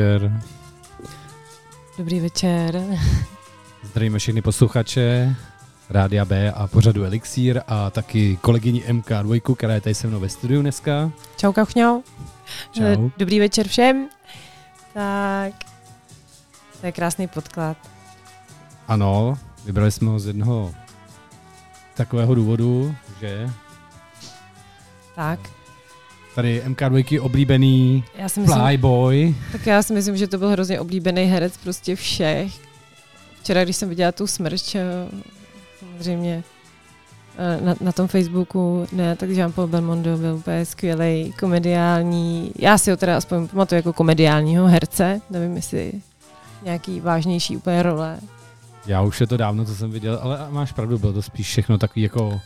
Dobrý večer. Dobrý večer. Zdravíme všechny posluchače Rádia B a pořadu Elixír a taky kolegyni MK2, která je tady se mnou ve studiu dneska. Čau, kauchňau. Čau. Dobrý večer všem. Tak, to je krásný podklad. Ano, vybrali jsme ho z jednoho takového důvodu, že Tak, tady MK2 oblíbený já si myslím, Flyboy. tak já si myslím, že to byl hrozně oblíbený herec prostě všech. Včera, když jsem viděla tu smrč, eh, samozřejmě eh, na, na tom Facebooku, ne, tak Jean-Paul Belmondo byl úplně skvělý, komediální. Já si ho teda aspoň pamatuju jako komediálního herce, nevím, jestli nějaký vážnější úplně role. Já už je to dávno, co jsem viděl, ale máš pravdu, bylo to spíš všechno takový jako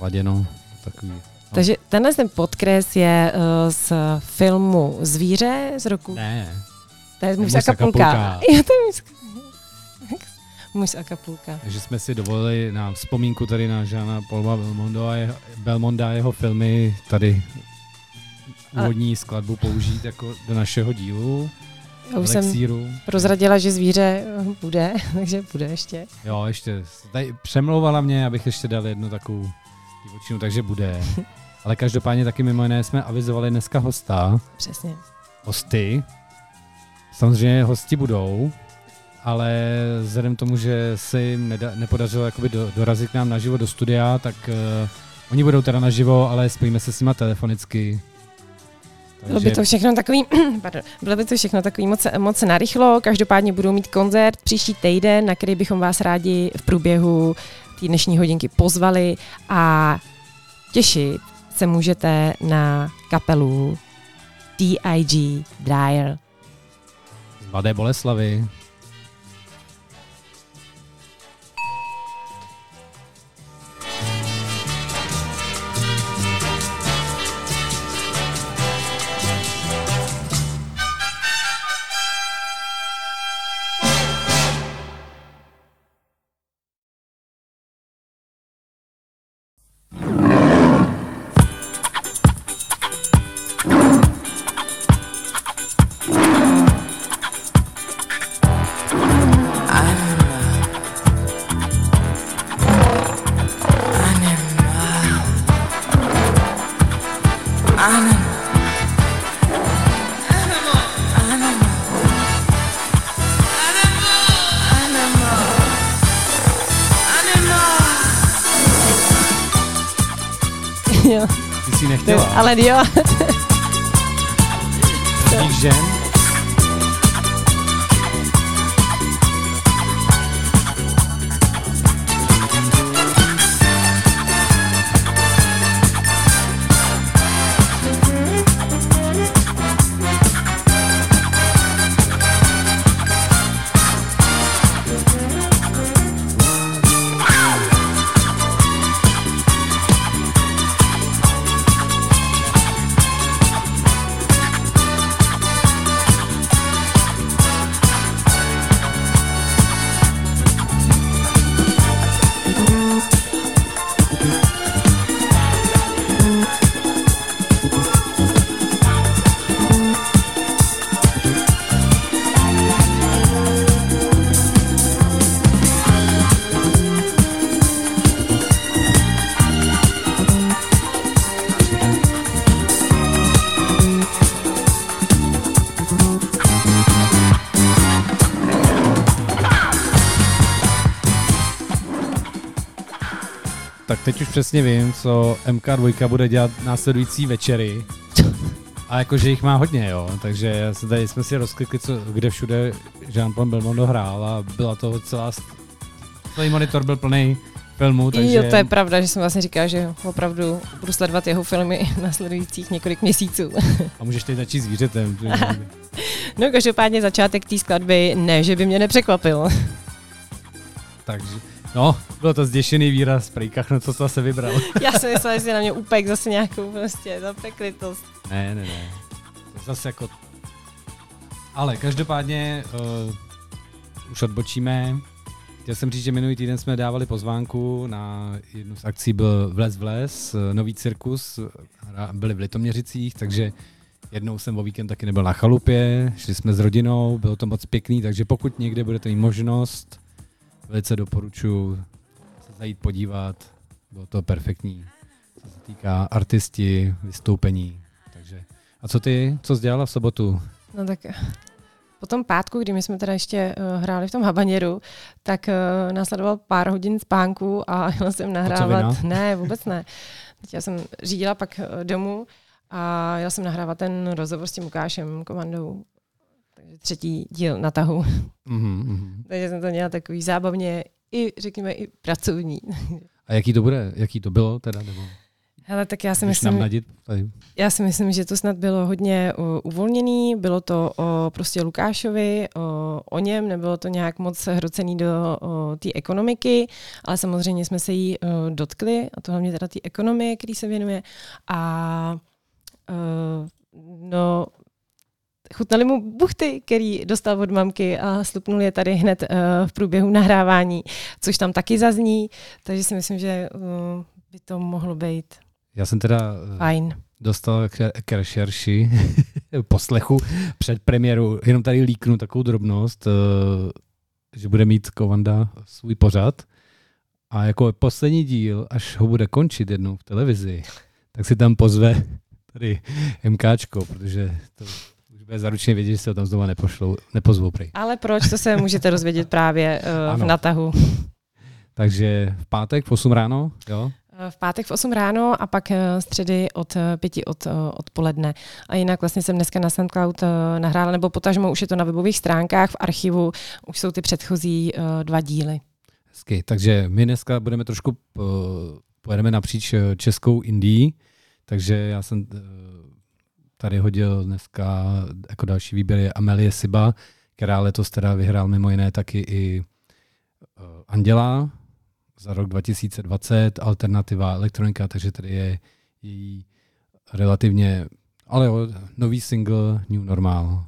laděno. Takový. No. Takže tenhle ten podkres je uh, z filmu Zvíře z roku... Ne, to je muž. Acapulka. Jo, to je muž muž z Acapulka. takže jsme si dovolili na vzpomínku tady na Žána Paula Belmondo a jeho, Belmonda a jeho filmy tady úvodní skladbu použít jako do našeho dílu. Já už jsem prozradila, že zvíře eh, bude, takže bude ještě. Jo, ještě. Tady přemlouvala mě, abych ještě dal jednu takovou divočinu, takže bude. Ale každopádně taky mimo jiné jsme avizovali dneska hosta, Přesně. hosty. Samozřejmě hosti budou, ale vzhledem tomu, že se jim neda- nepodařilo jakoby do, dorazit k nám naživo do studia, tak uh, oni budou teda naživo, ale spojíme se s nima telefonicky. Bylo by to všechno takový, pardon, bylo by to všechno takový moc, moc narychlo. Každopádně budou mít koncert příští týden, na který bychom vás rádi v průběhu té dnešní hodinky pozvali a těšit se můžete na kapelu D.I.G. Dryer. z Mladé Boleslavy. Jo, Ty jsi nechtěla. ale jo, Těch žen? Přesně vím, co MK2 bude dělat následující večery. A jakože jich má hodně, jo. Takže tady jsme si rozklikli, co, kde všude Jean-Paul Belmondo hrál a byla to celá... Celý monitor byl plný filmů, takže... jo, to je pravda, že jsem vlastně říkala, že opravdu budu sledovat jeho filmy následujících několik měsíců. A můžeš teď začít zvířetem. No každopádně začátek té skladby, ne, že by mě nepřekvapil. takže... No, byl to zděšený výraz, prejkach, no co jsi zase vybral. Já jsem myslela, že na mě upek zase nějakou prostě zapeklitost. Ne, ne, ne. To zase jako... Ale každopádně uh, už odbočíme. Chtěl jsem říct, že minulý týden jsme dávali pozvánku na jednu z akcí byl Vles Vles, eh, nový cirkus, byli v Litoměřicích, takže Jednou jsem o víkend taky nebyl na chalupě, šli jsme s rodinou, bylo to moc pěkný, takže pokud někde budete mít možnost, velice doporučuji se zajít podívat, bylo to perfektní, co se týká artisti, vystoupení. Takže. A co ty, co jsi dělala v sobotu? No tak po tom pátku, kdy my jsme teda ještě uh, hráli v tom habaněru, tak uh, následoval pár hodin spánku a jela jsem nahrávat. Ne, vůbec ne. Já jsem řídila pak uh, domů a jela jsem nahrávat ten rozhovor s tím Lukášem komandou. Takže třetí díl na tahu. Mm-hmm. Takže jsem to měla takový zábavně i, řekněme, i pracovní. A jaký to bude? Jaký to bylo teda? Nebo? Hele, tak já si myslím, nadit, tady. já si myslím, že to snad bylo hodně uh, uvolněný, bylo to o prostě Lukášovi, o, o něm, nebylo to nějak moc hrocený do té ekonomiky, ale samozřejmě jsme se jí uh, dotkli, a to hlavně teda té ekonomie, který se věnuje. A uh, no, chutnali mu buchty, který dostal od mamky a slupnul je tady hned uh, v průběhu nahrávání, což tam taky zazní, takže si myslím, že uh, by to mohlo být já jsem teda eh, Fajn. dostal k, k rešerši, poslechu před premiéru, jenom tady líknu takovou drobnost, že bude mít Kovanda svůj pořad a jako poslední díl, až ho bude končit jednou v televizi, tak si tam pozve tady MKčko, protože to bude zaručně vědět, že se ho tam znovu nepošlou, nepozvou prej. Ale proč, to se můžete rozvědět právě uh, v natahu. Takže v pátek v 8 ráno, jo? V pátek v 8 ráno a pak eh, středy od 5 eh, od, eh, odpoledne. A jinak vlastně jsem dneska na SoundCloud nahrála, nebo potažmo už je to na webových stránkách, v archivu už jsou ty předchozí dva díly. Hezky, takže my dneska budeme trošku, pojedeme napříč českou Indií, takže já jsem tady hodil dneska jako další výběr je Amelie Siba, která letos teda vyhrál mimo jiné taky i Anděla, za rok 2020, alternativa elektronika, takže tady je její relativně, ale jo, nový single New Normal.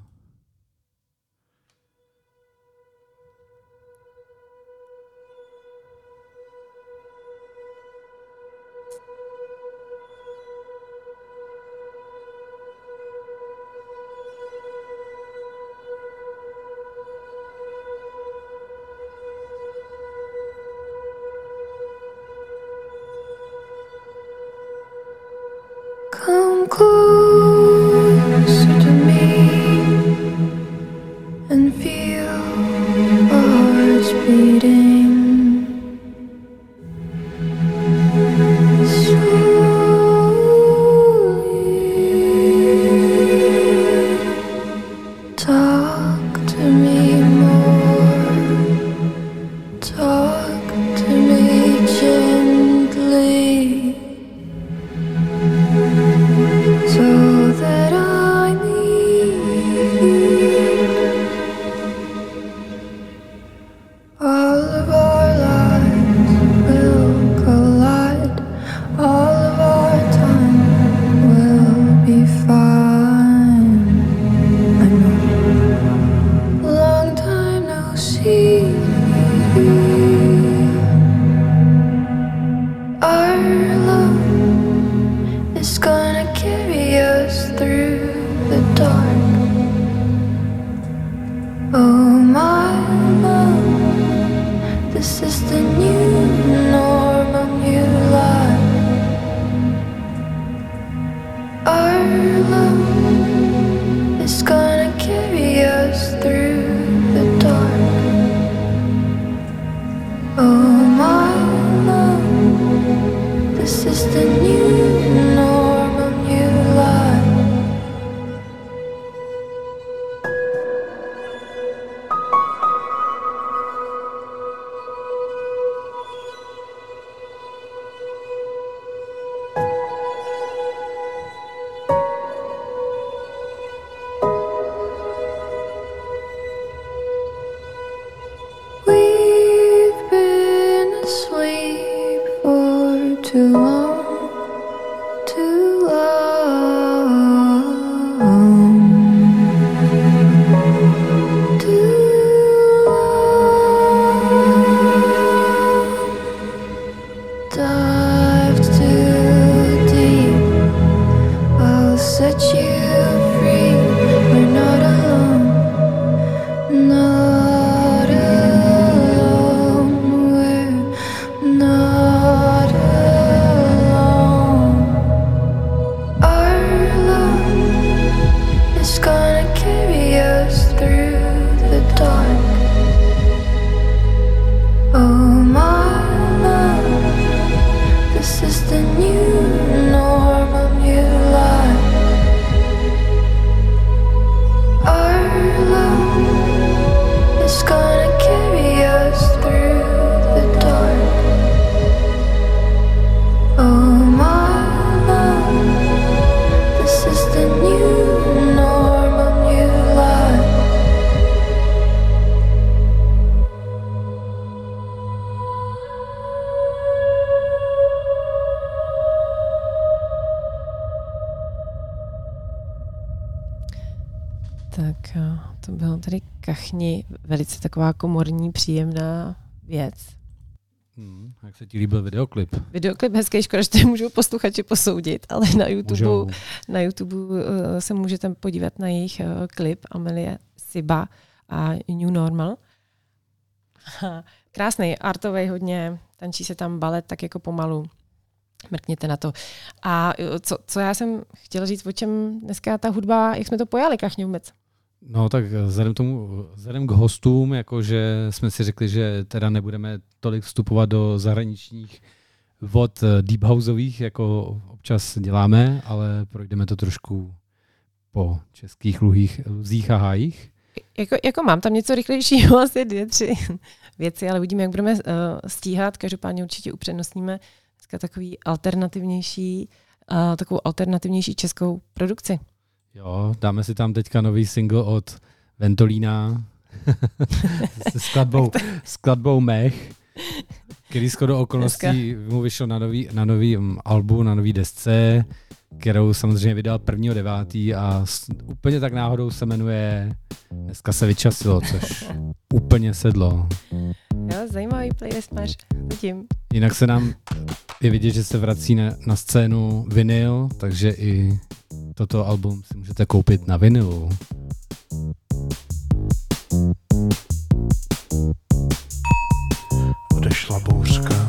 Taková komorní, příjemná věc. Hmm, jak se ti líbil videoklip? Videoklip hezký, škoda, že to můžou posluchači posoudit, ale na YouTube, na YouTube uh, se můžete podívat na jejich uh, klip Amelie Siba a New Normal. Krásný, artový hodně, tančí se tam balet tak jako pomalu. Mrkněte na to. A uh, co, co já jsem chtěla říct, o čem dneska ta hudba, jak jsme to pojali, Kachně vůbec? No tak vzhledem, tomu, vzhledem k hostům, jakože jsme si řekli, že teda nebudeme tolik vstupovat do zahraničních vod deep houseových, jako občas děláme, ale projdeme to trošku po českých luhých, luzích a hájích. Jako, jako mám tam něco rychlejšího, asi dvě, tři věci, ale uvidíme, jak budeme uh, stíhat. Každopádně určitě upřednostníme dneska takový alternativnější, uh, takovou alternativnější českou produkci. Jo, dáme si tam teďka nový single od Ventolína s skladbou, skladbou Mech, který skoro okolností mu vyšel na nový, na nový um, albu, na nový desce, kterou samozřejmě vydal 1.9. a úplně tak náhodou se jmenuje Dneska se vyčasilo, což úplně sedlo. Jo, zajímavý playlist máš zatím. Jinak se nám je vidět, že se vrací na, na scénu vinyl, takže i toto album si můžete koupit na vinylu. Odešla bouřka,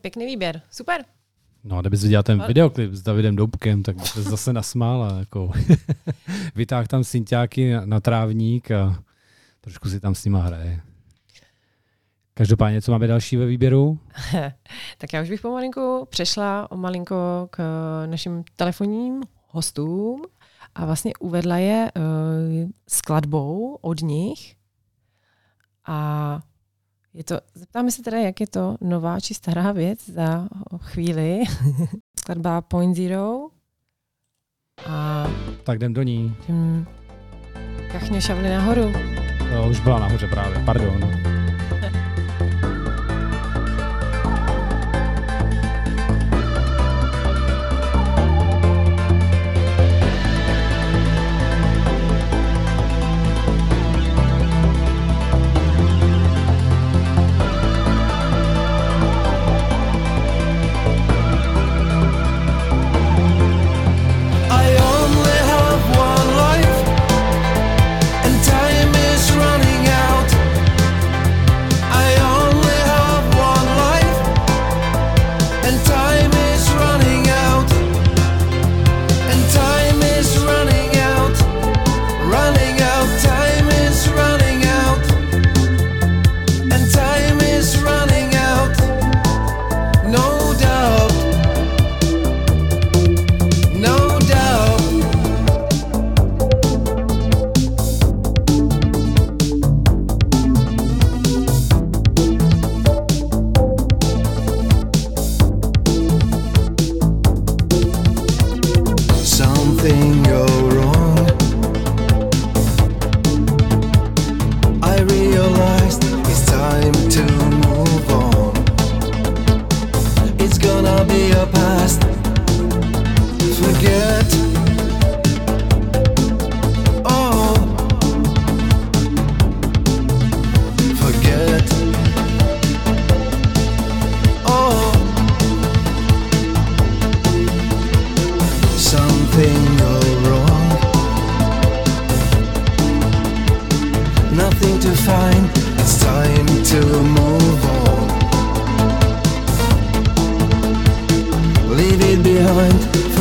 pěkný výběr, super. No, a kdybys viděl ten videoklip s Davidem Doubkem, tak se zase nasmála. Jako. Vytáh tam synťáky na, na trávník a trošku si tam s nima hraje. Každopádně, co máme další ve výběru? Tak já už bych pomalinku přešla o malinko k našim telefonním hostům a vlastně uvedla je uh, skladbou od nich. A je to, zeptáme se teda, jak je to nová či stará věc za chvíli. Skladba Point Zero. A Tak jdem do ní. tím Kachně šavli nahoru. Jo, už byla nahoře právě, pardon. mind.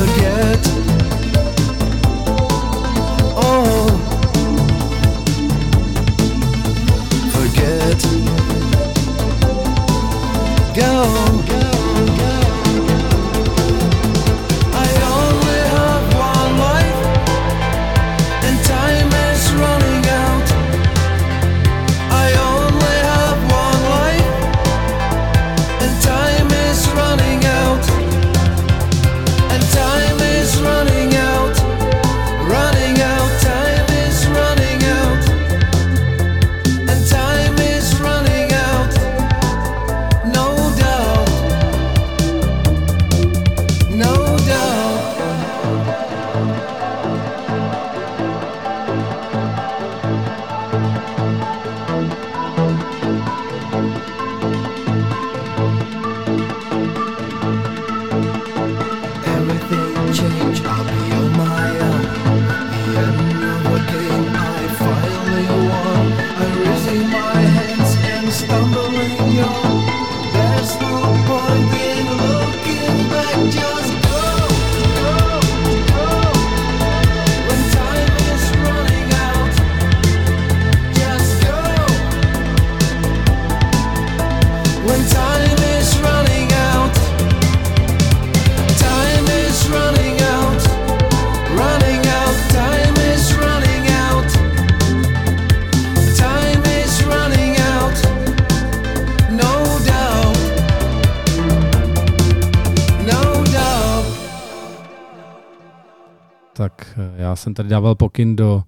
Jsem tady dával pokyn do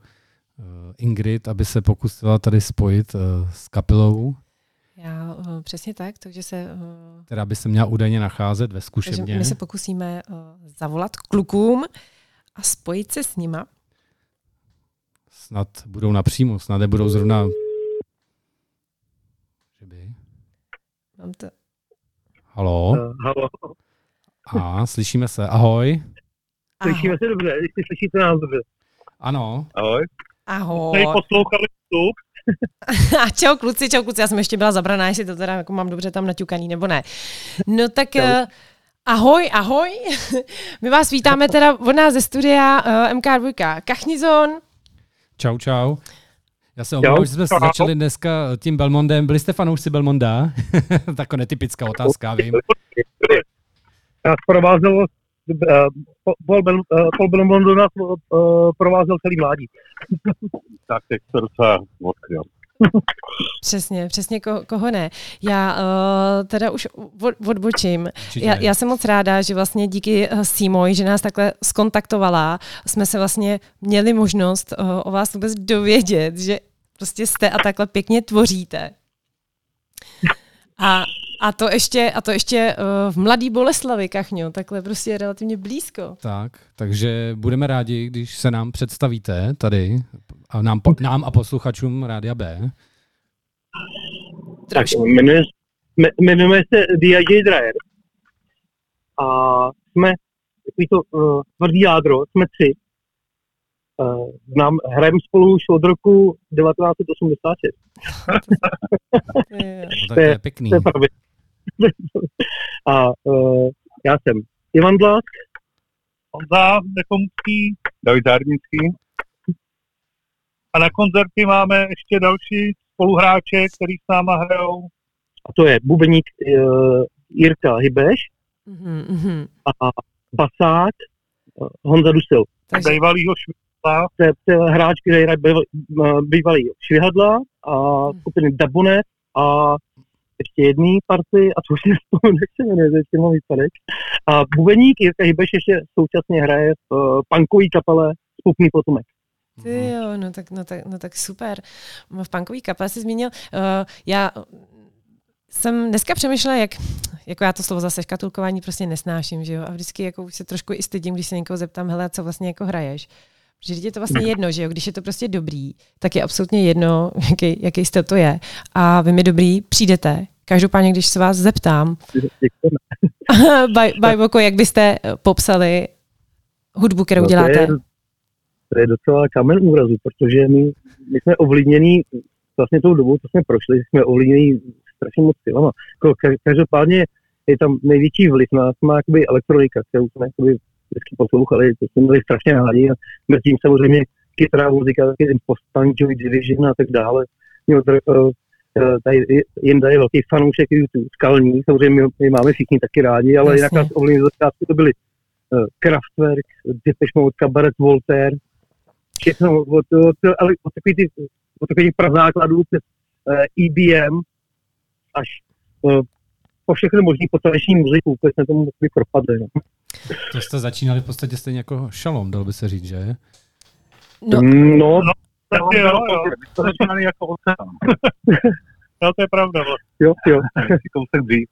eh, Ingrid, aby se pokusila tady spojit eh, s kapelou, Já uh, přesně tak, takže se, která by se měla údajně nacházet ve takže zkušebně. my se pokusíme zavolat klukům a spojit se s nima. Snad budou napřímo, snad nebudou zrovna... Že by? Mám to, Halo? Uh, halo, A, slyšíme se. Ahoj. Slyšíme se dobře, jestli slyšíte nás dobře. Ano. Ahoj. Ahoj. Tady poslouchali vstup. A čau kluci, čau kluci, já jsem ještě byla zabraná, jestli to teda jako mám dobře tam naťukaný nebo ne. No tak uh, ahoj, ahoj. My vás vítáme teda od nás ze studia uh, MK2 Kachnizon. Čau, čau. Já se omlouvám, že jsme Čau. začali dneska tím Belmondem. Byli jste fanoušci Belmonda? Taková netypická otázka, vím. Já provázel, eh, Paul, ben, eh, Paul nás eh, provázel celý mládí. tak teď to docela odkryl. Přesně, přesně ko, koho ne. Já uh, teda už od, odbočím. Já, já jsem moc ráda, že vlastně díky uh, Sýmoj, že nás takhle skontaktovala, jsme se vlastně měli možnost uh, o vás vůbec dovědět, že prostě jste a takhle pěkně tvoříte. A, a to ještě, a to ještě uh, v Mladý Boleslavi, Kachňo, takhle prostě relativně blízko. Tak, takže budeme rádi, když se nám představíte tady a nám, po, nám a posluchačům Rádia B. Tak, jmenuje, jme- jmenujeme se DJ Dryer. A jsme takový to uh, tvrdý jádro, jsme tři. Uh, znám, hrajeme spolu už od roku 1986. Jo. No, tak to je pěkný. To je pravda. A uh, já jsem Ivan Dlask, Honza Nekomský, David Zárnický. A na koncerty máme ještě další spoluhráče, který s náma hrajou. a to je bubeník uh, Jirka Hybeš Mhm, mhm. a basák uh, Honza Dusil. Takže, Bývalýho švihla. To je, to je hráč, který hraje bývalý, bývalý švihadla a skupiny Dabone a ještě jedný party, a to už si nespomenu, jak se jmenuje, ještě mám výpadek. A bubeník Jirka Hybeš ještě současně hraje v uh, punkový kapele Spupný potomek. Ty jo, no tak, no tak, no tak super. V punkový kapele jsi zmínil. Uh, já jsem dneska přemýšlela, jak, jako já to slovo zase škatulkování prostě nesnáším, že jo, a vždycky jako už se trošku i stydím, když se někoho zeptám, hele, co vlastně jako hraješ. Protože je to vlastně jedno, že jo, když je to prostě dobrý, tak je absolutně jedno, jaký, jaký styl to je. A vy mi dobrý přijdete. Každopádně, když se vás zeptám, Voko, jak byste popsali hudbu, kterou No, to děláte? je- To je docela kamen úrazu, protože my, my jsme ovlivnění vlastně tou dobou, co jsme prošli, jsme ovlivnění strašně moc silama. Jako, ka- každopádně je tam největší vliv na nás má jakoby elektronika, kterou jsme jakoby vždycky poslouchali, to jsme měli strašně rádi a mezi tím samozřejmě kytara, muzika, taky ten post-punk, Joy Division a tak dále. To, uh, tady Jinda je velký fanoušek YouTube, skalní, samozřejmě my, máme všichni taky rádi, ale Jasně. jinak nás ovlivnili z začátku to byly uh, Kraftwerk, Depeche Mode, Cabaret Voltaire, všechno od, od, ale od takových ty, od takových prazákladů přes uh, EBM až uh, po všechno možný potaneční muziku, úplně jsme tomu propadli. No. To jste začínali v podstatě stejně jako šalom, dal by se říct, že? No, no, Tak jo, jo. To začínali jako oceán. No, to je pravda vlastně. jo, jo. Kousek dřív.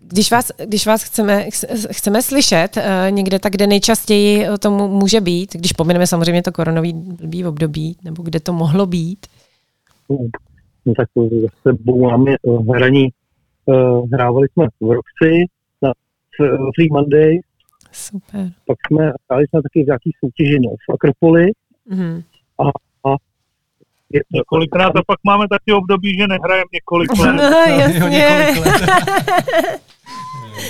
Když vás, když vás chceme, ch- chceme slyšet uh, někde, tak kde nejčastěji to může být, když pomineme samozřejmě to koronový blbý období, nebo kde to mohlo být. No, tak to zase máme uh, hraní, uh, hrávali jsme v Roxy na Free Monday, Super. pak jsme hráli jsme taky v nějaký soutěži no, v Akropoli. Mhm. Je, Několikrát a pak máme taky období, že nehrajeme několik let. No, jasně.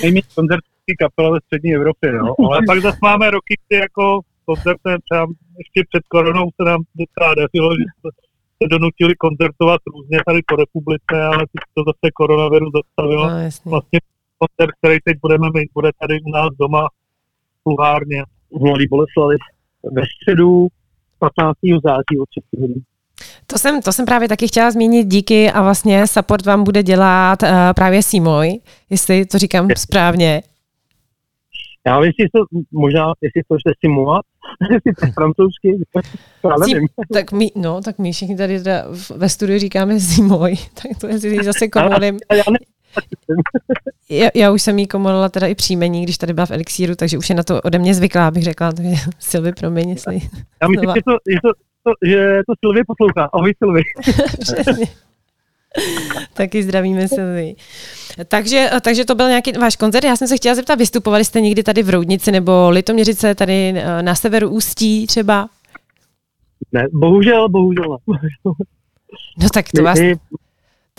Nejméně koncertní kapela ve střední Evropě, no. Ale pak zase máme roky, kdy jako koncertem třeba ještě před koronou se nám docela dařilo, že jsme se donutili koncertovat různě tady po republice, ale teď to zase koronavirus zastavilo. No, jasně. Vlastně koncert, který teď budeme mít, bude tady u nás doma v Luhárně. v Mladý Boleslavi ve středu 15. září od 6 hodin. To jsem, to jsem právě taky chtěla zmínit díky a vlastně support vám bude dělat uh, právě Simoy, jestli to říkám správně. Já nevím, jestli to možná, jestli to je Simoa, jestli to je francouzsky, já nevím. Tak my, no, tak my všichni tady ve studiu říkáme Simoy, tak to je zase komolím. A já ne, Já, já už jsem jí komolila teda i příjmení, když tady byla v Elixíru, takže už je na to ode mě zvyklá, abych řekla, takže Silvi, promiň, jestli... já myslím, že to, že to, to, že to Silvě poslouchá. Ahoj Silvi. Taky zdravíme Silvi. Takže, takže to byl nějaký váš koncert. Já jsem se chtěla zeptat, vystupovali jste někdy tady v Roudnici nebo Litoměřice, tady eh, na severu Ústí třeba? Ne, bohužel, bohužel ne. No tak to vás,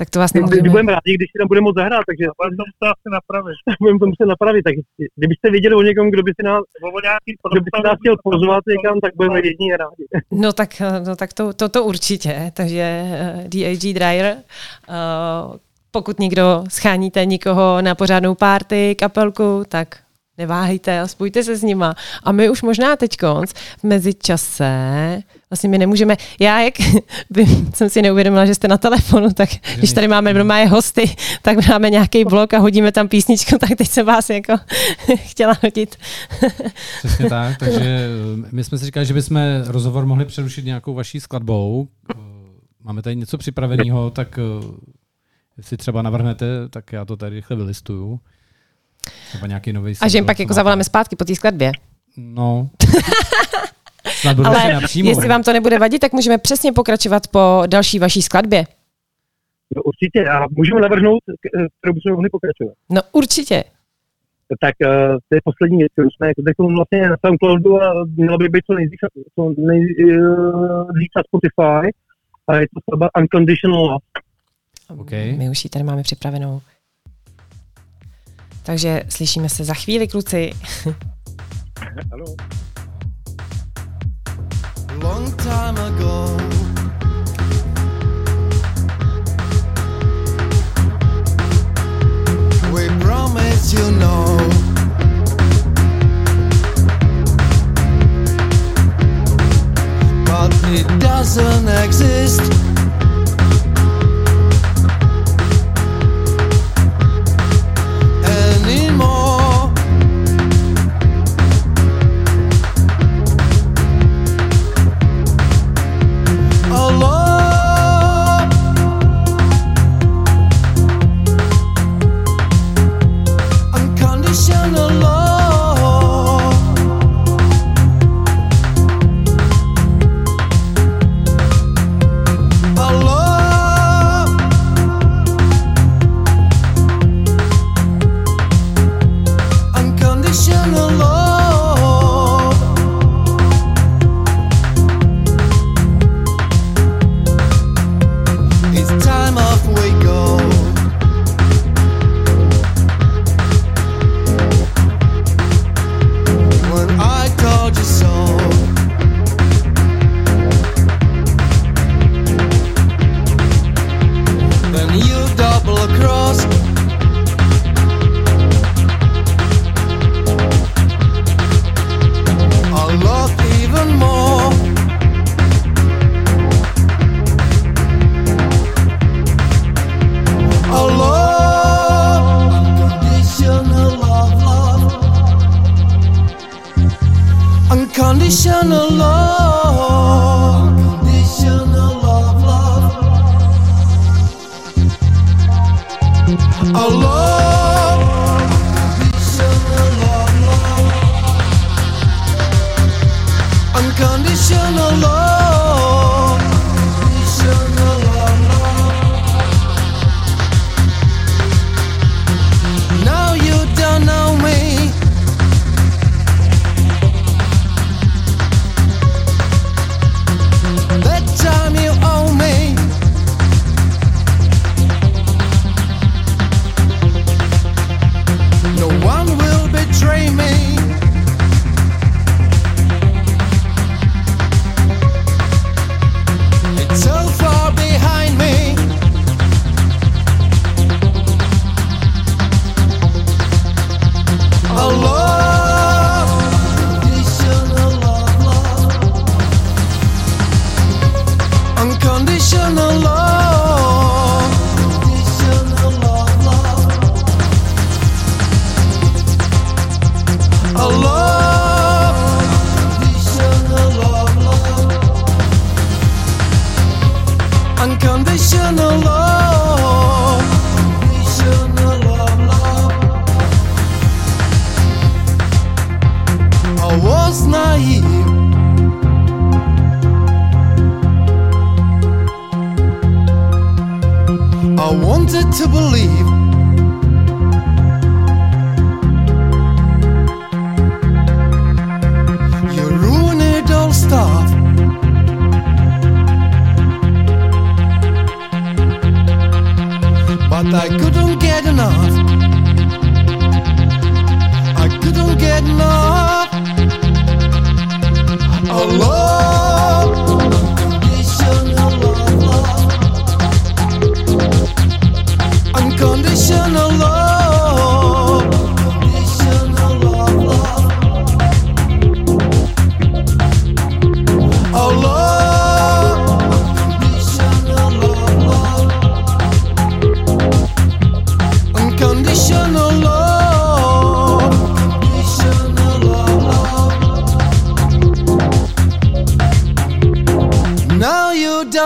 tak to vás my nemůžeme. budeme rádi, když si tam budeme moc zahrát, takže Ale to musíte asi napravit. budeme to muset napravit. Tak kdybyste viděli o někom, kdo by si nás, kdo by si nás chtěl pozvat někam, tak budeme jedině rádi. No tak, eh, no tak to, to, to určitě. Takže eh, DAG Dryer, eh, pokud někdo scháníte nikoho na pořádnou párty, kapelku, tak neváhejte a spojte se s nima. A my už možná teď v mezičase vlastně my nemůžeme, já jak by, jsem si neuvědomila, že jste na telefonu, tak když tady máme doma je hosty, tak máme nějaký blok a hodíme tam písničku, tak teď jsem vás jako chtěla hodit. Přesně tak, takže eh, my jsme si říkali, že bychom rozhovor mohli přerušit nějakou vaší skladbou. Eh, Máme tady něco připraveného, tak eh, jestli třeba navrhnete, tak já to tady rychle vylistuju. Třeba nějaký nový A že jim pak jako zavoláme zpátky po té skladbě. No. Snad budu Ale napřímo. jestli vám to nebude vadit, tak můžeme přesně pokračovat po další vaší skladbě. No, určitě. A můžeme navrhnout, eh, kterou bychom mohli pokračovat. No určitě. Tak uh, to je poslední věc, kterou jsme jako teď vlastně na Soundcloudu a měla by být co nejdřív, co nejdřív na Spotify. A je to skladba Unconditional Love. OK. My už ji tady máme připravenou. Takže slyšíme se za chvíli, kluci. Ano. Long time ago. We promise you no. But it doesn't exist.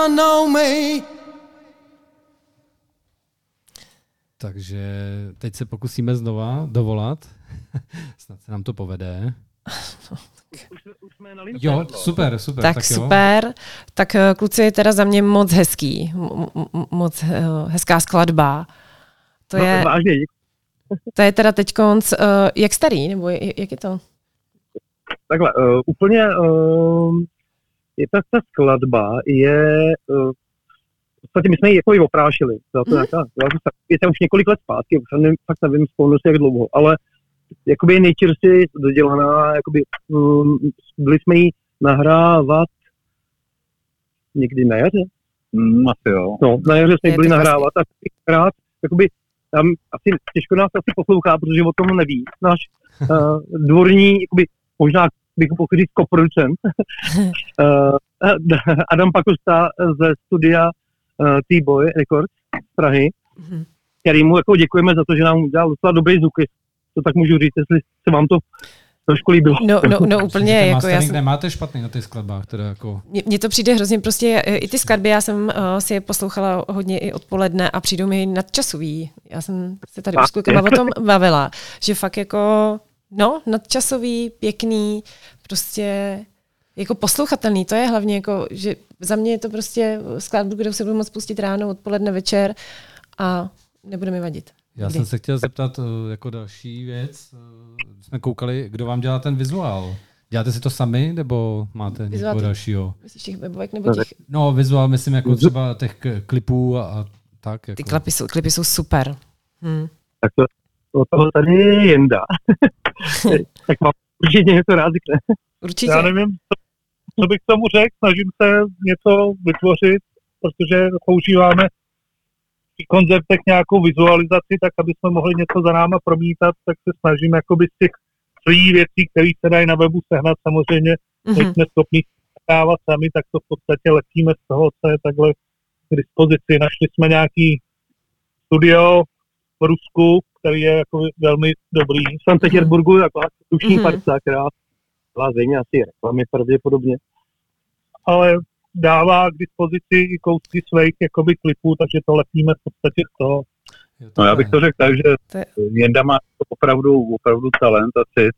don't know me. Takže teď se pokusíme znova dovolat. Snad se nám to povede. Jo, super, super. Tak, tak super. Jo. Tak eh, kluci, je teda za mě moc hezký. Moc eh, hezká skladba. To je, no, to je teda teď konc, uh, jak starý, nebo jak je to? Takhle, uh, úplně je ta, ta skladba je uh, v podstatě my jsme ji jako i oprášili. Byla to to, tak- je to už několik let zpátky, už nevím, fakt nevím spolu jak dlouho, ale jakoby je nejčerstvěji dodělaná, jakoby, um, byli jsme ji nahrávat někdy na jaře. Mm, asi jo. No, na jaře jsme byli nahrávat a krát, jakoby, tam asi těžko nás asi poslouchá, protože o tom neví. Náš uh, dvorní, jakoby, možná bych mohl říct koproducent, uh, Adam Pakosta ze studia uh, T-Boy Records z Prahy, Mhm. který mu jako děkujeme za to, že nám udělal docela dobrý zvuk, jestli to tak můžu říct, jestli se vám to trošku líbilo. No, no, no úplně, ten jako já jsem, nemáte špatný na těch skladbách, teda jako... Mně mně to přijde hrozně prostě, eh, i ty skladby, já jsem uh, si je poslouchala hodně i odpoledne a přijdou mi nadčasový. Já jsem se tady už s klukama o tom bavila, že fakt jako, no, nadčasový, pěkný, prostě jako poslouchatelný, to je hlavně jako, že za mě je to prostě skladbu, kterou se budu moct pustit ráno, odpoledne, večer a nebude mi vadit. Já Kdy? jsem se chtěl zeptat eh, jako další věc. eh, Jsme koukali, kdo vám dělá ten vizuál. Děláte si to sami, nebo máte Vizuál někoho ty- dalšího? Myslíš těch webovek nebo těch, No, vizuál, myslím, jako třeba těch klipů a, a tak. Jako. ty klipy jsou, klipy jsou super. Hm. Tak to, to toho tady je jenda. tak vám určitě něco rád řekne. Určitě. Já nevím, co, co bych k tomu řekl, snažím se něco vytvořit, protože používáme v koncertech nějakou vizualizaci, tak aby jsme mohli něco za náma promítat, tak se snažím jakoby z těch tří věcí, které se dají na webu sehnat, samozřejmě Mhm. nejsme schopni dávat sami, tak to v podstatě letíme z toho, co je takhle k dispozici. Našli jsme nějaký studio v Rusku, který je jako velmi dobrý. V Sankt Petersburgu jako dušní Mhm. parta, která byla zřejmě asi reklamy pravděpodobně. ale dává k dispozici i kousky svých jakoby klipů, takže to lepíme v podstatě z toho. No já bych to řekl tak, že To je- Jenda má opravdu, opravdu talent a cit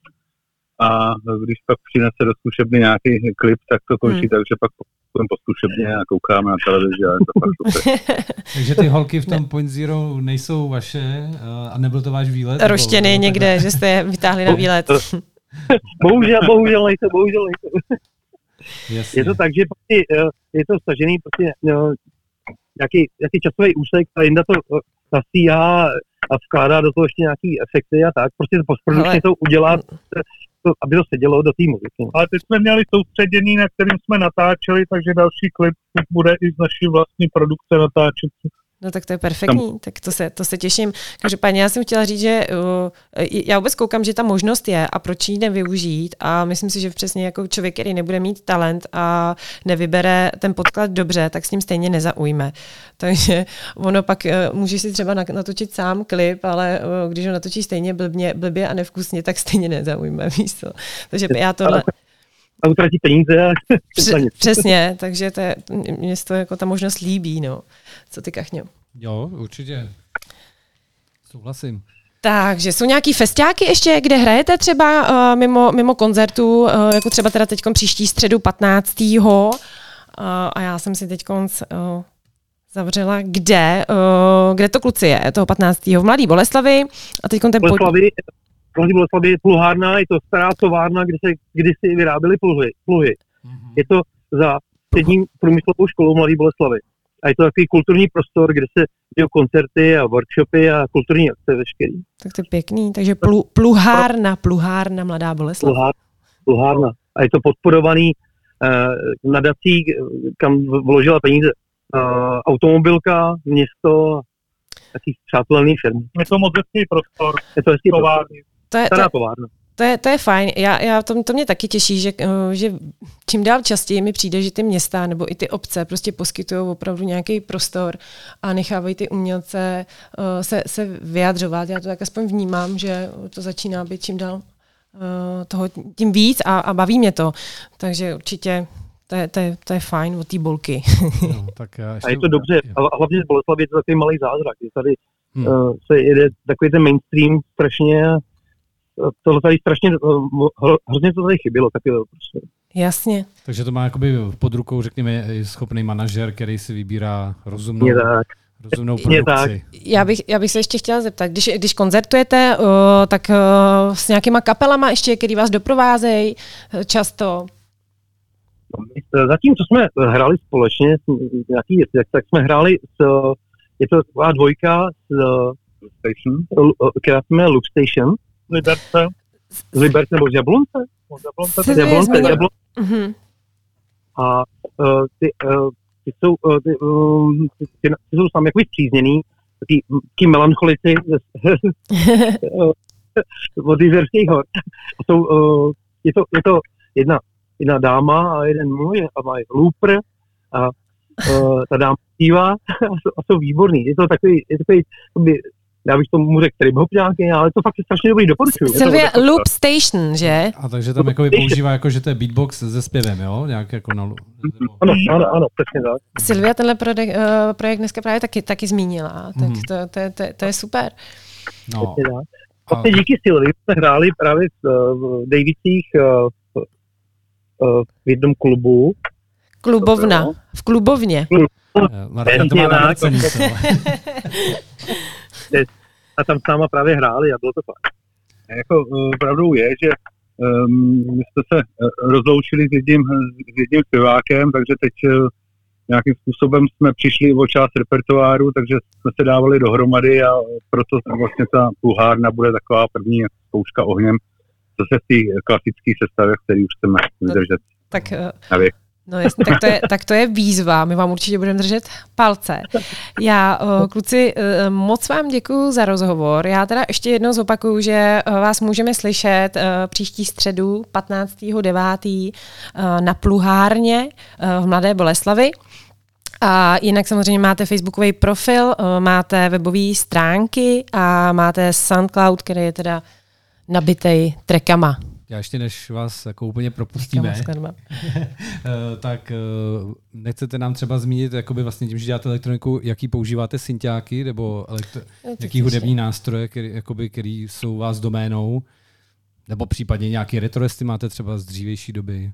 a když pak přinese do zkušebny nějaký klip, tak to končí Hmm. tak, že pak půjdeme po zkušebně a koukáme na televizi a je to fakt super. Takže ty holky v tom Point Zero nejsou vaše eh, a nebyl to váš výlet? Roštěny nebo někde, že jste je vytáhli na výlet. Bohužel, bohužel nejsou, bohužel nejsou. Jasně. Je to tak, že prostě, eh, je to stažený prostě no, nějaký, nějaký časový úsek, a Jinda to eh, nasíhá a vkládá do toho ještě nějaký efekty a tak. Prostě to postprodukčně to udělá, to, aby to sedělo do no. Ale teď jsme měli soustředění, na kterým jsme natáčeli, takže další klip bude i z naší vlastní produkce natáčet. No tak to je perfektní, tak to se, to se těším. Každopádně já jsem chtěla říct, že uh, já vůbec koukám, že ta možnost je a proč ji nevyužít a myslím si, že přesně jako člověk, který nebude mít talent a nevybere ten podklad dobře, tak s ním stejně nezaujme. Takže ono pak uh, můžeš si třeba natočit sám klip, ale uh, když ho natočí stejně blbně, blbě a nevkusně, tak stejně nezaujme, víš co. Takže já tohle... A utratí peníze nic. Přesně, takže to je, mě se to jako ta možnost líbí, no. Co ty, Kachňo? Jo, určitě. Souhlasím. Takže jsou nějaký festiáky ještě, kde hrajete třeba uh, mimo, mimo koncertu, uh, jako třeba teda teď příští středu 15. Uh, a já jsem si teď uh, zavřela, kde, uh, kde to kluci je, toho 15. v Mladý Boleslavi a teď ten pod... Mladý Boleslavy je pluhárna, je to stará továrna, kde se kdysi vyráběly pluhy. pluhy. Je to za střední průmyslovou školou Mladý Boleslavy. A je to takový kulturní prostor, kde se dějí koncerty a workshopy a kulturní akce veškerý. Tak to je pěkný, takže plu, pluhárna, pluhárna Mladá Boleslav. Pluhár, pluhárna. A je to podporovaný uh, nadací, kam vložila peníze uh, automobilka, město, taky přátelný firmy. Je to moc hezký prostor, Je to hezký prostor. To je, to, Stará je, továrna. to, je, to je fajn. Já, já to, to mě taky těší, že, eh, že čím dál častěji mi přijde, že ty města nebo i ty obce prostě poskytují opravdu nějaký prostor a nechávají ty umělce uh, se, se vyjadřovat. Já to tak aspoň vnímám, že to začíná být čím dál uh, toho tím víc a, a baví mě to. Takže určitě to je, to je, to je fajn od té bolky. No, tak já ještě... A je to dobře. A hlavně z Boleslavy je to takový malý zázrak. Je tady Hmm. uh, se jede takový ten mainstream strašně, tohle tady strašně, hro- hrozně to tady chybělo, taky prostě. Jasně. Takže to má jakoby pod rukou, řekněme, schopný manažer, který si vybírá rozumnou, tak. rozumnou Je produkci. Já bych, já bych se ještě chtěla zeptat, když, když koncertujete, uh, tak uh, s nějakýma kapelama ještě, který vás doprovázejí uh, často? No, Zatím, co jsme hráli společně, s- nějaký věci, tak, tak jsme hráli s, je to taková dvojka, s, Station. která se jmenuje Loop Station, Liberce. z Liberce nebo z Jablonce. No, Jablonce, Z Jablonce. Mhm. A uh, ty, uh, ty, jsou, uh, ty, um, ty, ty, ty jsou sami jakoby zpřízněný, taky, taky melancholici od Jizerských hor. A jsou, uh, je, to, je to jedna, jedna dáma a jeden muž a mají looper a uh, ta dáma zpívá a, jsou, a jsou výborný. Je to takový, je takový jakoby, já bych tomu řekl trip-hop nějaký, ale je to fakt strašně dobrý, doporučuju. Je to Sylvia takový- Loop Station, že? A takže tam jakoby používá, jako, že to je beatbox se zpěvem, jo? Nějak jako na... lu- Ano, ano, ano, přesně tak. Sylvia tenhle projekt, uh, projekt dneska právě taky, taky zmínila, tak Mhm. to, to, to, to je super. No, tak. a, Vlastně díky Sylvii jsme hráli právě v, eh, v Davicích eh, v, eh, v jednom klubu. Klubovna, v klubovně. eh, Martina to má tak. co? A tam s náma právě hráli a bylo to fajn. Jako uh, pravdou je, že um, my jsme se uh, rozloučili s jedním, s jedním zpěvákem, takže teď uh, nějakým způsobem jsme přišli o část repertoáru, takže jsme se dávali dohromady a proto vlastně ta pluhárna bude taková první zkouška ohněm, zase v té klasické sestavě, který už chceme vydržet Tak, eh, na věk. No jasně, tak, to je, tak to je výzva, my vám určitě budeme držet palce. Já, eh, kluci, eh, moc vám děkuji za rozhovor. Já teda ještě jednou zopakuju, že eh, vás můžeme slyšet příští středu 15.9. eh, na Pluhárně v Mladé Boleslavi. A jinak samozřejmě máte facebookový profil, máte webové stránky a máte SoundCloud, který je teda nabitej trackama. Já ještě než vás jako úplně propustíme, eh, tak eh, nechcete nám třeba zmínit, jakoby vlastně tím, že děláte elektroniku, jaký používáte synťáky nebo elektro- No, jaký hudební nástroje, který, jakoby, který jsou vás doménou, nebo případně nějaký retroesty máte třeba z dřívější doby.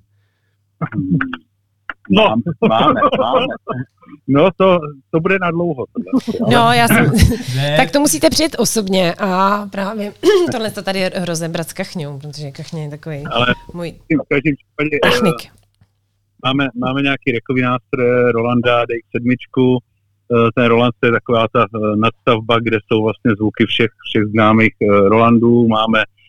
No. Máme, máme, máme. No to, to bude na dlouho. tohle. No, já jsem... Tak to musíte přijet osobně a právě tohle to tady rozebrat s Kachňou, protože Kachně je takový Ale můj v každém případě eh, technik. máme, máme nějaký rekový nástroje, Rolanda, DX7, eh, ten Roland to je taková ta eh, nadstavba, kde jsou vlastně zvuky všech, všech známých Rolandů, máme uh,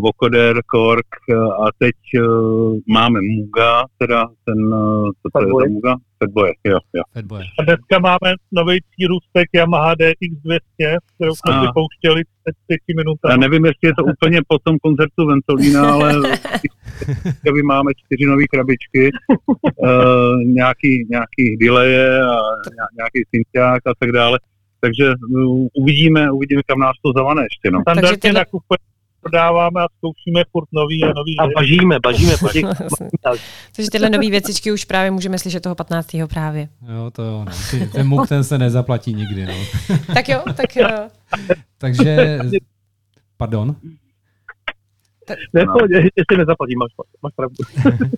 Vocoder, Korg eh, a teď uh, máme Muga, teda ten, uh, co to je za Muga? Fatboy, jo, jo. Fatboy. A dneska máme nový círůstek Yamaha DX200, kterou jsme si pouštěli před pěti Já minutami. nevím, jestli je to úplně po tom koncertu Ventolína, ale my máme čtyři nové krabičky, uh, nějaký, nějaký delaye a ně- nějaký synťák a tak dále. Takže uh, uvidíme, uvidíme, kam nás to zavane ještě. No. Standardně tyhle- nakupujeme, prodáváme a zkoušíme furt nový a nový. A bažíme, bažíme po těch... Takže tyhle nové věcičky už právě můžeme slyšet toho 15. právě. Jo, to jo, no. Ten muk ten se nezaplatí nikdy, no. Tak jo, tak eh, Takže, pardon, Ne, pohodě, ještě nezaplatím, máš, máš pravdu.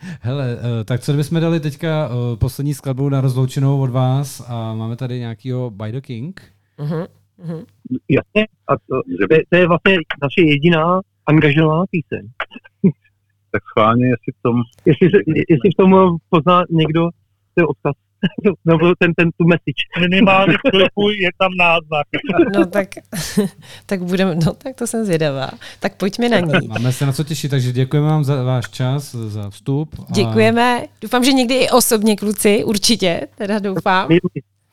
hele, eh, tak co kdybychom dali teďka eh, poslední skladbu na rozloučenou od vás a máme tady nějakýho By the King. mhm, mhm. Jasně, a to, to, je, to je vlastně naše jediná angažovaná píseň. Tak schválně, jestli v tom Jestli, se, jestli v tom pozná někdo ten odkaz, nebo ten, ten tu message. Minimálně v klipu je tam náznak. No tak, tak budeme, no tak to jsem zvědavá. Tak pojďme na ní. Máme se na co těšit, takže děkujeme vám za váš čas, za vstup. A Děkujeme. Doufám, že někdy i osobně, kluci, určitě, teda doufám.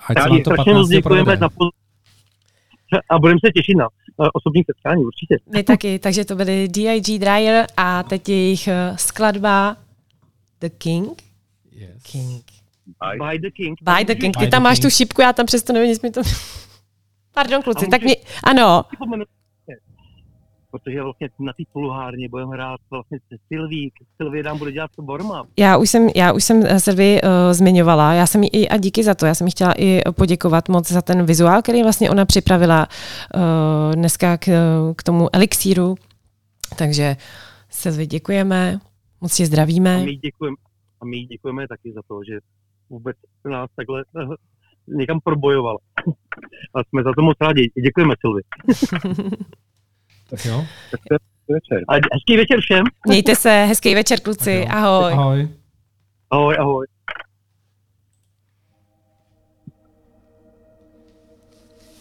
Ať se vám to strašně moc 15. děkujeme poz... a budeme se těšit na osobní setkání, určitě. My taky, takže to byly D.I.G. Dryer a teď jejich eh, skladba The King. Yes. King. By the King. By the King. By Ty tam máš tu šipku, já tam přesto nevím, jestli mi to... Pardon, kluci, tak mě... Ano, Připomenu- protože vlastně na té poluhárně budeme hrát vlastně se Silví, Silvie nám bude dělat warm Já už jsem, já už jsem eh, Silvi uh, zmiňovala, já jsem jí i, a díky za to, já jsem jí chtěla i poděkovat moc za ten vizuál, který vlastně ona připravila uh, dneska k, k tomu elixíru, takže Silvi děkujeme, moc tě zdravíme. A my děkujeme, a my děkujeme taky za to, že vůbec nás takhle uh, někam probojovala. A jsme za to moc rádi. Děkujeme Silvi. tak jo. Večer. Hezký večer všem. Mějte se, hezký večer kluci, ahoj. Ahoj. Ahoj, ahoj.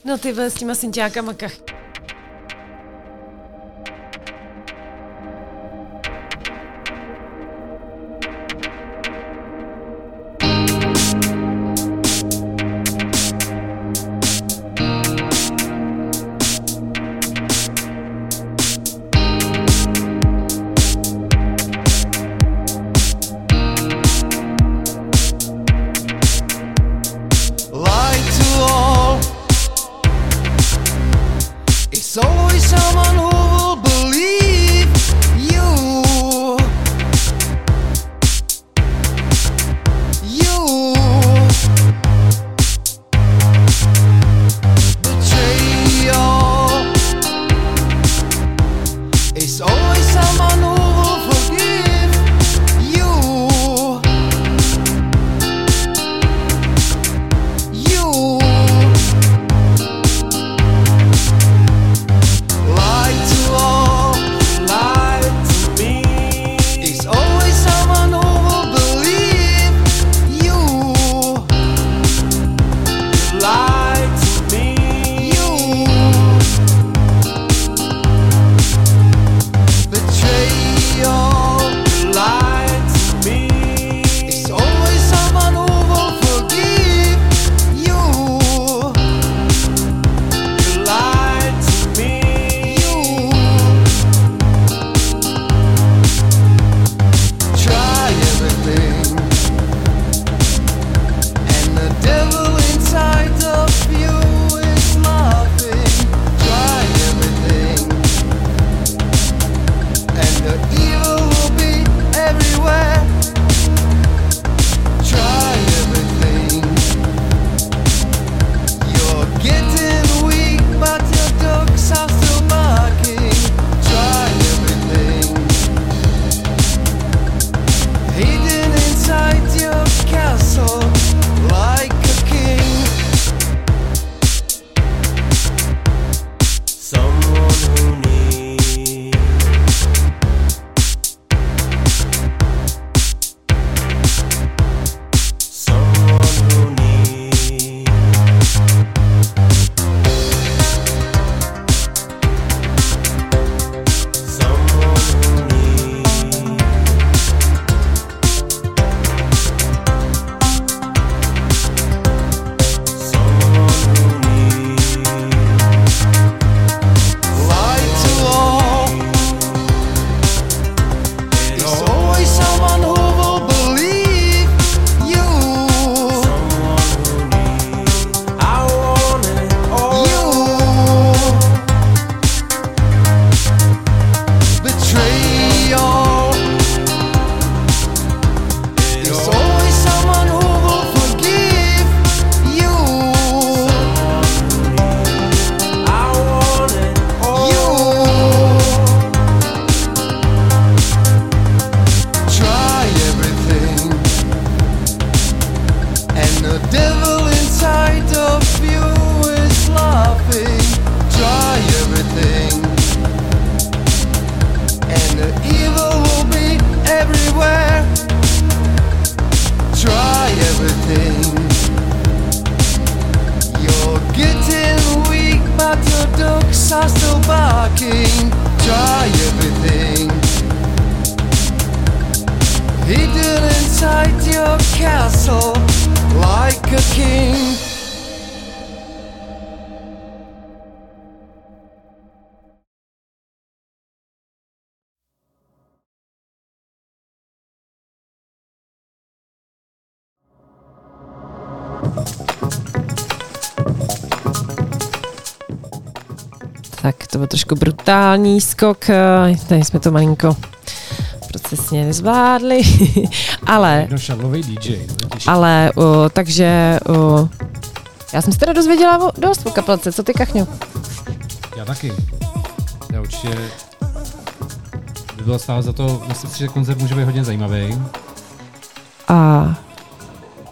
No ty s těma synťákama kach. Trošku brutální skok, eh, tady jsme to malinko procesně nezvládli, ale, Jedno šavlový DJ. ale o, takže o, já jsem se teda dozvěděla o, dost o kapelce, co ty kachňo? Já taky. Já určitě by bylo stále za to, myslím si, že koncert může být hodně zajímavý. A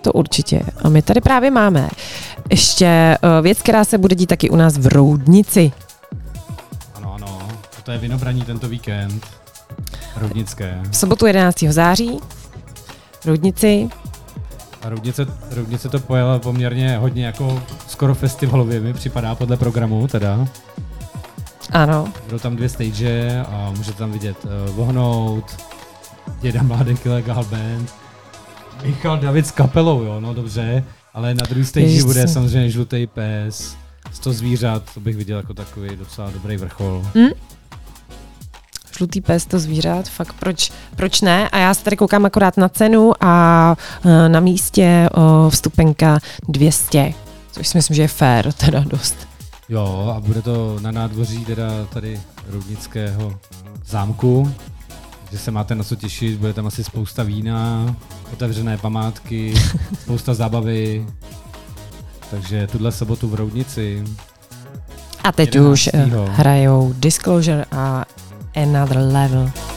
to určitě. A my tady právě máme ještě věc, která se bude dít taky u nás v Roudnici. To je vinobraní tento víkend. Roudnické. V sobotu 11. září v Roudnici. A Roudnice, Roudnice to pojela poměrně hodně jako skoro festivalově mi připadá podle programu teda. Ano, Budou tam dvě stage a můžete tam vidět uh, Vohnout, Děda Mládek Illegal Band, Michal David s kapelou, jo, no dobře, ale na druhé stage Ježiš, bude samozřejmě Žlutý pes, 100 zvířat, to bych viděl jako takový docela dobrý vrchol. Žlutý pes to zvířat, fakt proč, proč ne? A já se tady koukám akorát na cenu a e, na místě o, vstupenka 200, což si myslím, že je fair, teda dost. Jo, a bude to na nádvoří teda tady Roudnického zámku, že se máte na co těšit, bude tam asi spousta vína, otevřené památky, spousta zábavy, takže tuhle sobotu v Roudnici. A teď 11. už e, hrajou Disclosure a Another Level.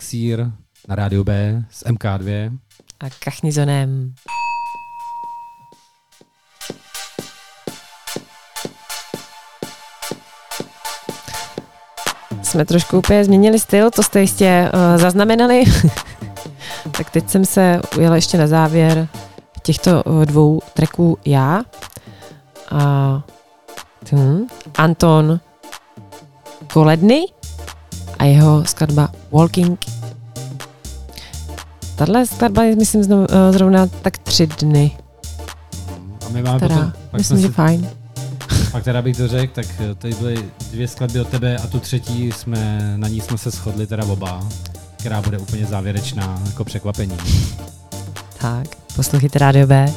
Elixír na rádiu B s MK2. A kachnizonem. Jsme trošku úplně změnili styl, to jste jistě uh, zaznamenali. tak teď jsem se ujela ještě na závěr těchto uh, dvou tracků já. A hm, Anton Koledny a jeho skladba Walking Tahle skladba je, myslím, znovu, eh, zrovna tak tři dny. A my máme Teda, potom, myslím, že si, fajn. pak teda bych to řekl, tak eh, tady byly dvě skladby od tebe a tu třetí jsme, na ní jsme se shodli teda oba, která bude úplně závěrečná, jako překvapení. Tak, poslouchejte Rádio B.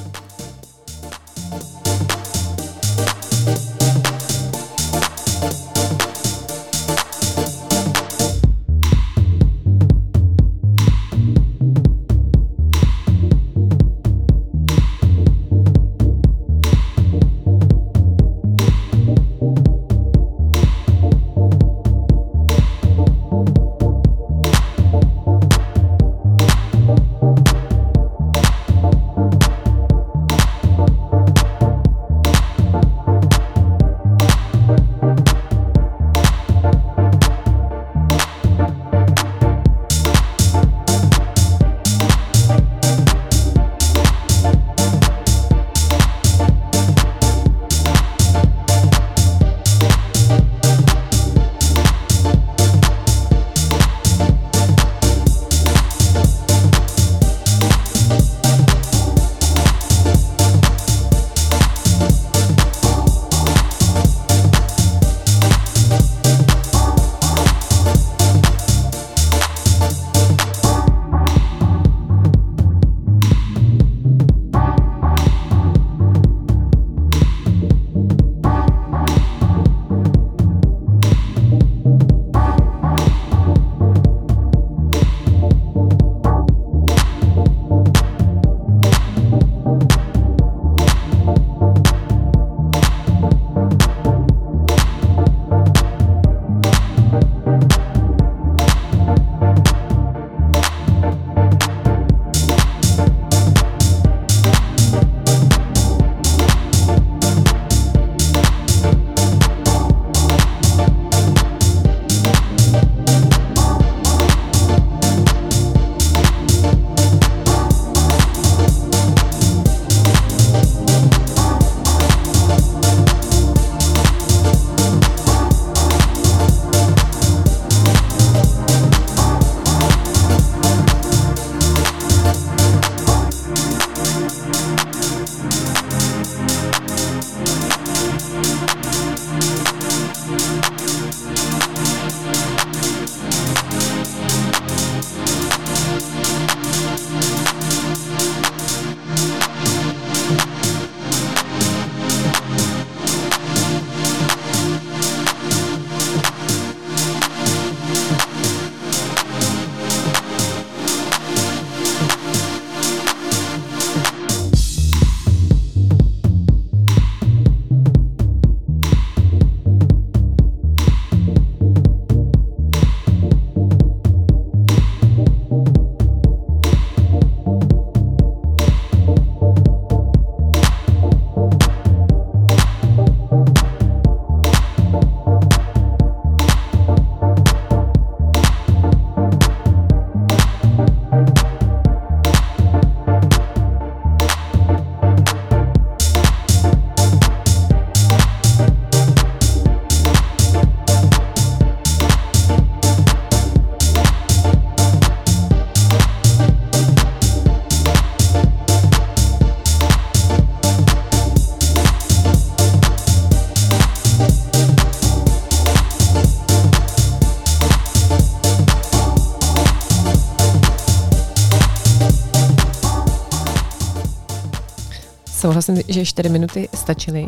souhlasím, že 4 minuty stačily.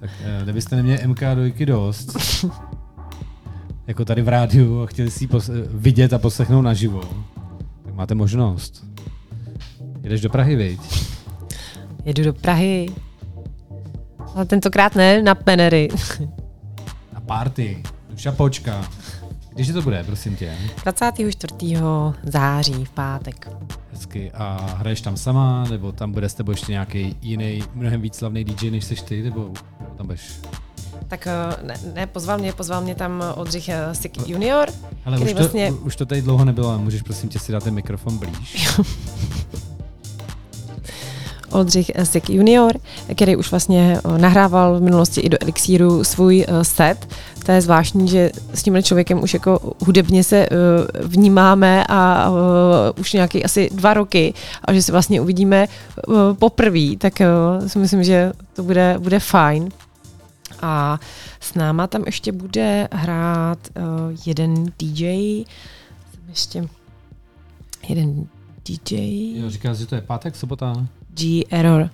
Tak eh, kdybyste neměli MK2 dost, jako tady v rádiu a chtěli si ji pos- eh, vidět a poslechnout naživo, tak máte možnost. Jedeš do Prahy, viď? Jedu do Prahy. Ale tentokrát ne na Penery. Na party, Šapočka. Když to bude, prosím tě? 24. září v pátek. Hezky. A hraješ tam sama, nebo tam bude s tebou ještě nějaký jiný, mnohem víc slavný DJ, než seš ty, nebo tam budeš? Tak eh, ne, ne, pozval mě, pozval mě tam Oldřich eh, Sik junior, Ale už to, vlastně, už to tady dlouho nebylo, ale můžeš prosím tě si dát ten mikrofon blíž. Oldřich eh, Sik junior, který už vlastně nahrával v minulosti i do Elixíru svůj set. To je zvláštní, že s tímhle člověkem už jako hudebně se eh, vnímáme a eh, už nějaký asi dva roky a že se vlastně uvidíme eh, poprvé, tak eh, si myslím, že to bude, bude fajn. A s náma tam ještě bude hrát uh, jeden DJ, ještě jeden DJ, Jo, říkáš, že to je pátek, sobota? G Error.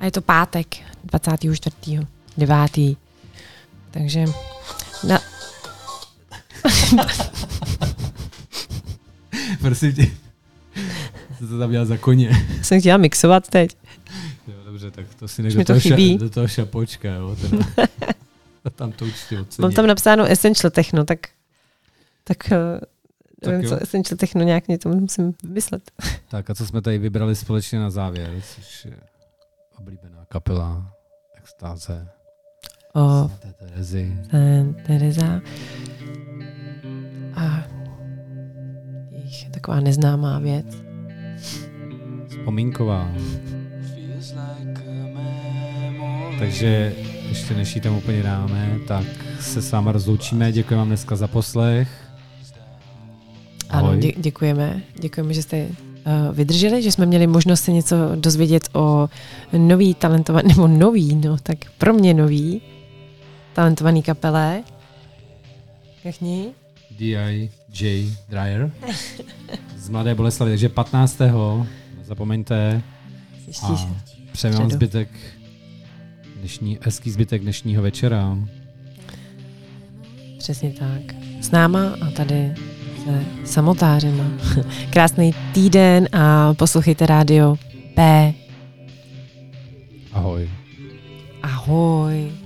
A je to pátek, 24. 9. Takže na, prosím tě. Co to tam dělal za koně? jsem chtěla mixovat teď. Jo, dobře, tak to si nech do to toho, ša, do toho šapočka, jo. Teda. Tam to určitě ocení. Mám tam napsáno Essential Techno, tak tak, eh, Tak nevím, jo. co Essential Techno nějak mě to musím vymyslet. Tak a co jsme tady vybrali společně na závěr, což je oblíbená kapela, extáze, O Terezy. Tereza. A jejich taková neznámá věc. Vzpomínková. Takže ještě než ji tam úplně dáme, tak se s váma rozloučíme. Děkuji vám dneska za poslech. Ano, Ahoj. dě- děkujeme. Děkujeme, že jste uh, vydrželi, že jsme měli možnost se něco dozvědět o nový talentovaný, nebo nový, no tak pro mě nový talentovaný kapele. Kachni? D.I.J. Dryer z Mladé Boleslavy. Takže 15. zapomeňte a přejeme vám zbytek dnešní, hezký zbytek dnešního večera. Přesně tak. S náma a tady se samotářema. Krásný týden a poslouchejte rádio P. Ahoj. Ahoj.